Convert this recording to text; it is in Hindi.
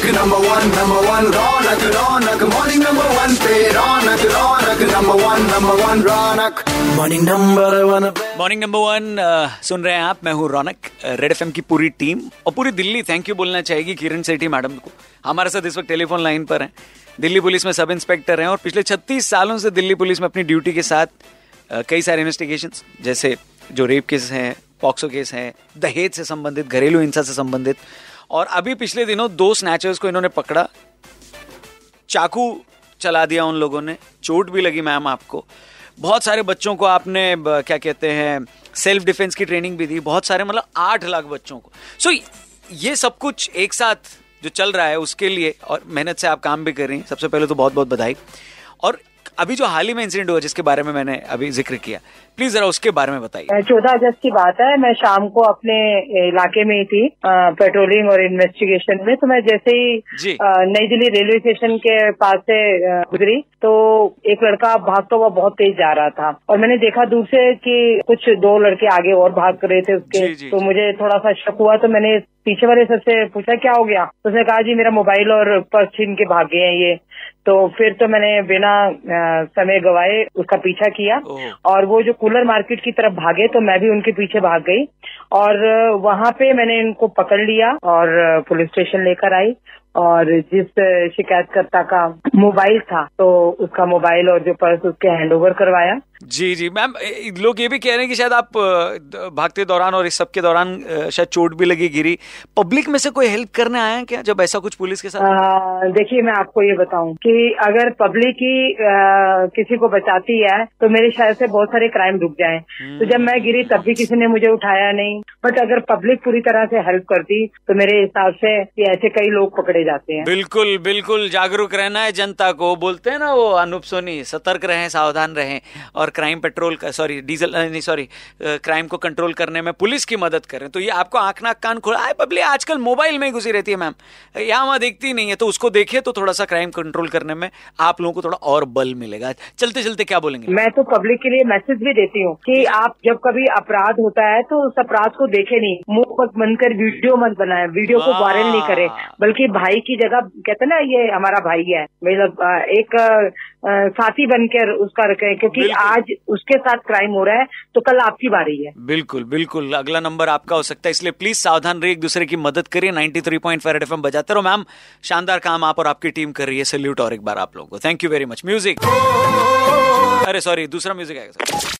रौनक नंबर वन नंबर वन रौनक रौनक मॉर्निंग नंबर वन पे रौनक रौनक नंबर वन नंबर वन रौनक morning number one morning number one सुन रहे हैं आप, मैं हूँ रौनक रेड एफ़ की पूरी टीम और पूरी दिल्ली थैंक यू बोलना चाहेगी किरण सेठी मैडम को। हमारे साथ इस वक्त टेलीफोन लाइन पर हैं। दिल्ली पुलिस में सब इंस्पेक्टर हैं और पिछले 36 सालों से दिल्ली पुलिस में अपनी ड्यूटी के साथ कई सारे इन्वेस्टिगेशन जैसे जो रेप केस हैं पॉक्सो केस हैं, दहेज से संबंधित, घरेलू हिंसा से संबंधित। और अभी पिछले दिनों दो स्नैचर्स को इन्होंने पकड़ा। चाकू चला दिया उन लोगों ने। चोट भी लगी मैम आपको। बहुत सारे बच्चों को आपने क्या कहते हैं सेल्फ डिफेंस की ट्रेनिंग भी दी। बहुत सारे मतलब आठ लाख बच्चों को। सो so, ये सब कुछ एक साथ जो चल रहा है उसके लिए और मेहनत से आप काम भी कर रही हैं। सबसे पहले तो बहुत बहुत बधाई। और अभी जो हाल ही में इंसिडेंट हुआ जिसके बारे में मैंने अभी ज़िक्र किया प्लीज़ जरा उसके बारे में बताइए। चौदह अगस्त की बात है मैं शाम को अपने इलाके में ही थी पेट्रोलिंग और इन्वेस्टिगेशन में तो मैं जैसे ही नई दिल्ली रेलवे स्टेशन के पास से गुजरी तो एक लड़का भागता हुआ बहुत तेज जा रहा था और मैंने देखा दूर से कि कुछ दो लड़के आगे और भाग रहे थे उसके जी, जी, तो मुझे थोड़ा सा शक हुआ तो मैंने पीछे वाले सर से पूछा क्या हो गया? तो उसने कहा जी मेरा मोबाइल और पर्स छीन के भाग गए हैं ये। तो फिर तो मैंने बिना समय गवाए उसका पीछा किया और वो जो कूलर मार्केट की तरफ़ भागे तो मैं भी उनके पीछे भाग गई और वहाँ पे मैंने इनको पकड़ लिया और पुलिस स्टेशन लेकर आई और जिस शिकायतकर्ता का मोबाइल था तो उसका मोबाइल और जो पर्स उसके हैंडओवर करवाया। जी जी। मैम लोग ये भी कह रहे हैं कि शायद आप भागते दौरान और इस सब के दौरान शायद चोट भी लगी गिरी। पब्लिक में से कोई हेल्प करने आया क्या जब ऐसा कुछ पुलिस के साथ? देखिए मैं आपको ये बताऊँ कि अगर पब्लिक ही किसी को बचाती है तो मेरे शायद से बहुत सारे क्राइम रुक जाए। तो जब मैं गिरी तब भी किसी ने मुझे उठाया नहीं। बट अगर पब्लिक पूरी तरह से हेल्प करती तो मेरे हिसाब से ये ऐसे कई लोग पकड़े जाते हैं। बिल्कुल बिल्कुल। जागरूक रहना है जनता को। बोलते हैं ना वो अनूप सोनी सतर्क रहें सावधान रहें। और क्राइम पेट्रोल सॉरी डीजल नहीं सॉरी क्राइम को कंट्रोल करने में पुलिस की मदद करें। तो ये आपको आँख नाक कान खोला है पब्लिक आजकल मोबाइल में ही घुसी रहती है मैम यहाँ वहाँ देखती नहीं है तो उसको देखिए तो थोड़ा सा क्राइम कंट्रोल करने में आप लोगों को थोड़ा और बल मिलेगा। चलते चलते क्या बोलेंगे? मैं तो पब्लिक के लिए मैसेज भी देती हूँ कि आप जब कभी अपराध होता है तो उस अपराध को देखे नहीं। मुँह मत बंद कर वीडियो मत बनाए वीडियो को वायरल नहीं करे। बल्कि भाई की जगह कहते ना ये हमारा भाई है। मतलब एक साथी बनकर उसका रखे क्योंकि बिल्कुल। आज उसके साथ क्राइम हो रहा है तो कल आपकी बारी है। बिल्कुल बिल्कुल। अगला नंबर आपका हो सकता है, इसलिए प्लीज़ सावधान रहिए, एक दूसरे की मदद करिए। 93.5 थ्री पॉइंट बजाते रहो। मैम, शानदार काम आप और आपकी टीम कर रही है। सल्यूट और एक बार आप लोगों को। Thank you very much music अरे सॉरी दूसरा म्यूज़िक आएगा।